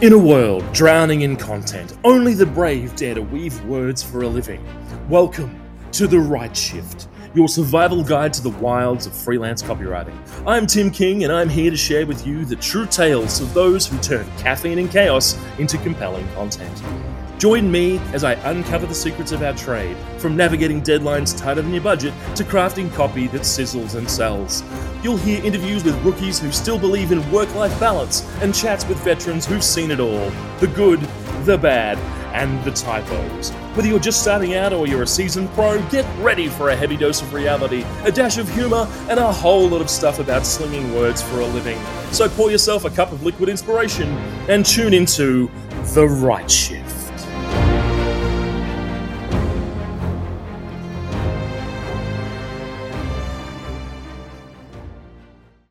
In a world drowning in content, only the brave dare to weave words for a living. Welcome to The Write Shift, your survival guide to the wilds of freelance copywriting. I'm Tim King, and I'm here to share with you the true tales of those who turn caffeine and chaos into compelling content. Join me as I uncover the secrets of our trade, from navigating deadlines tighter than your budget to crafting copy that sizzles and sells. You'll hear interviews with rookies who still believe in work life balance and chats with veterans who've seen it all the good, the bad, and the typos. Whether you're just starting out or you're a seasoned pro, get ready for a heavy dose of reality, a dash of humor, and a whole lot of stuff about slinging words for a living. So pour yourself a cup of liquid inspiration and tune into The Write Shift.